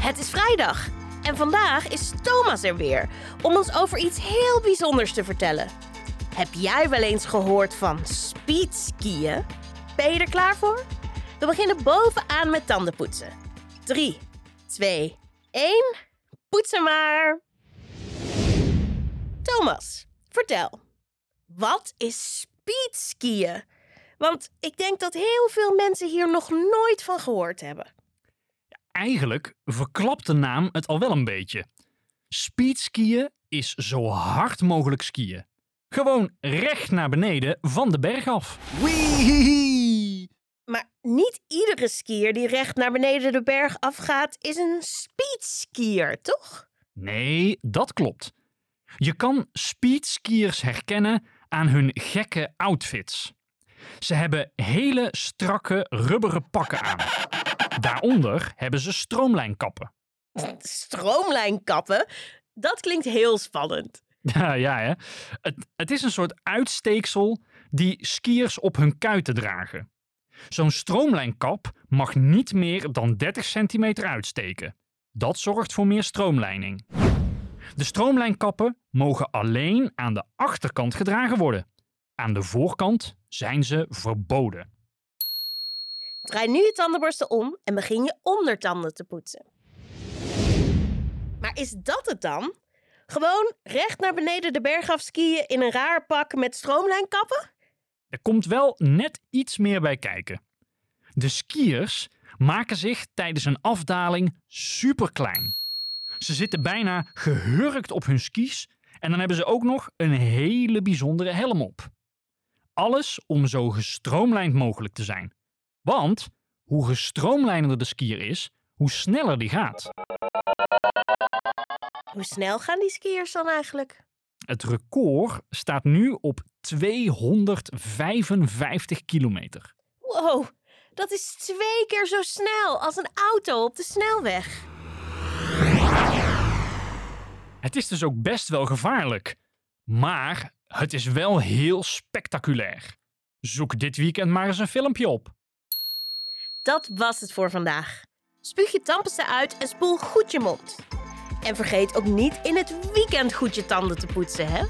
Het is vrijdag en vandaag is Thomas er weer om ons over iets heel bijzonders te vertellen. Heb jij wel eens gehoord van speedskiën? Ben je er klaar voor? We beginnen bovenaan met tandenpoetsen. 3, 2, 1. Poetsen maar! Thomas, vertel. Wat is speedskiën? Want ik denk dat heel veel mensen hier nog nooit van gehoord hebben. Eigenlijk verklapt de naam het al wel een beetje. Speedskiën is zo hard mogelijk skiën. Gewoon recht naar beneden van de berg af. Wee! Maar niet iedere skier die recht naar beneden de berg afgaat is een speedskier, toch? Nee, dat klopt. Je kan speedskiers herkennen aan hun gekke outfits. Ze hebben hele strakke rubberen pakken aan. Daaronder hebben ze stroomlijnkappen. Stroomlijnkappen? Dat klinkt heel spannend. Ja, ja hè. Het, het is een soort uitsteeksel die skiers op hun kuiten dragen. Zo'n stroomlijnkap mag niet meer dan 30 centimeter uitsteken. Dat zorgt voor meer stroomlijning. De stroomlijnkappen mogen alleen aan de achterkant gedragen worden. Aan de voorkant zijn ze verboden. Draai nu je tandenborstel om en begin je ondertanden te poetsen. Maar is dat het dan? Gewoon recht naar beneden de berg af skiën in een raar pak met stroomlijnkappen? Er komt wel net iets meer bij kijken. De skiers maken zich tijdens een afdaling super klein. Ze zitten bijna gehurkt op hun skis en dan hebben ze ook nog een hele bijzondere helm op. Alles om zo gestroomlijnd mogelijk te zijn. Want hoe gestroomlijnder de skier is, hoe sneller die gaat. Hoe snel gaan die skiers dan eigenlijk? Het record staat nu op 255 kilometer. Wow, dat is twee keer zo snel als een auto op de snelweg. Het is dus ook best wel gevaarlijk. Maar het is wel heel spectaculair. Zoek dit weekend maar eens een filmpje op. Dat was het voor vandaag. Spuug je tandpasta uit en spoel goed je mond. En vergeet ook niet in het weekend goed je tanden te poetsen, hè?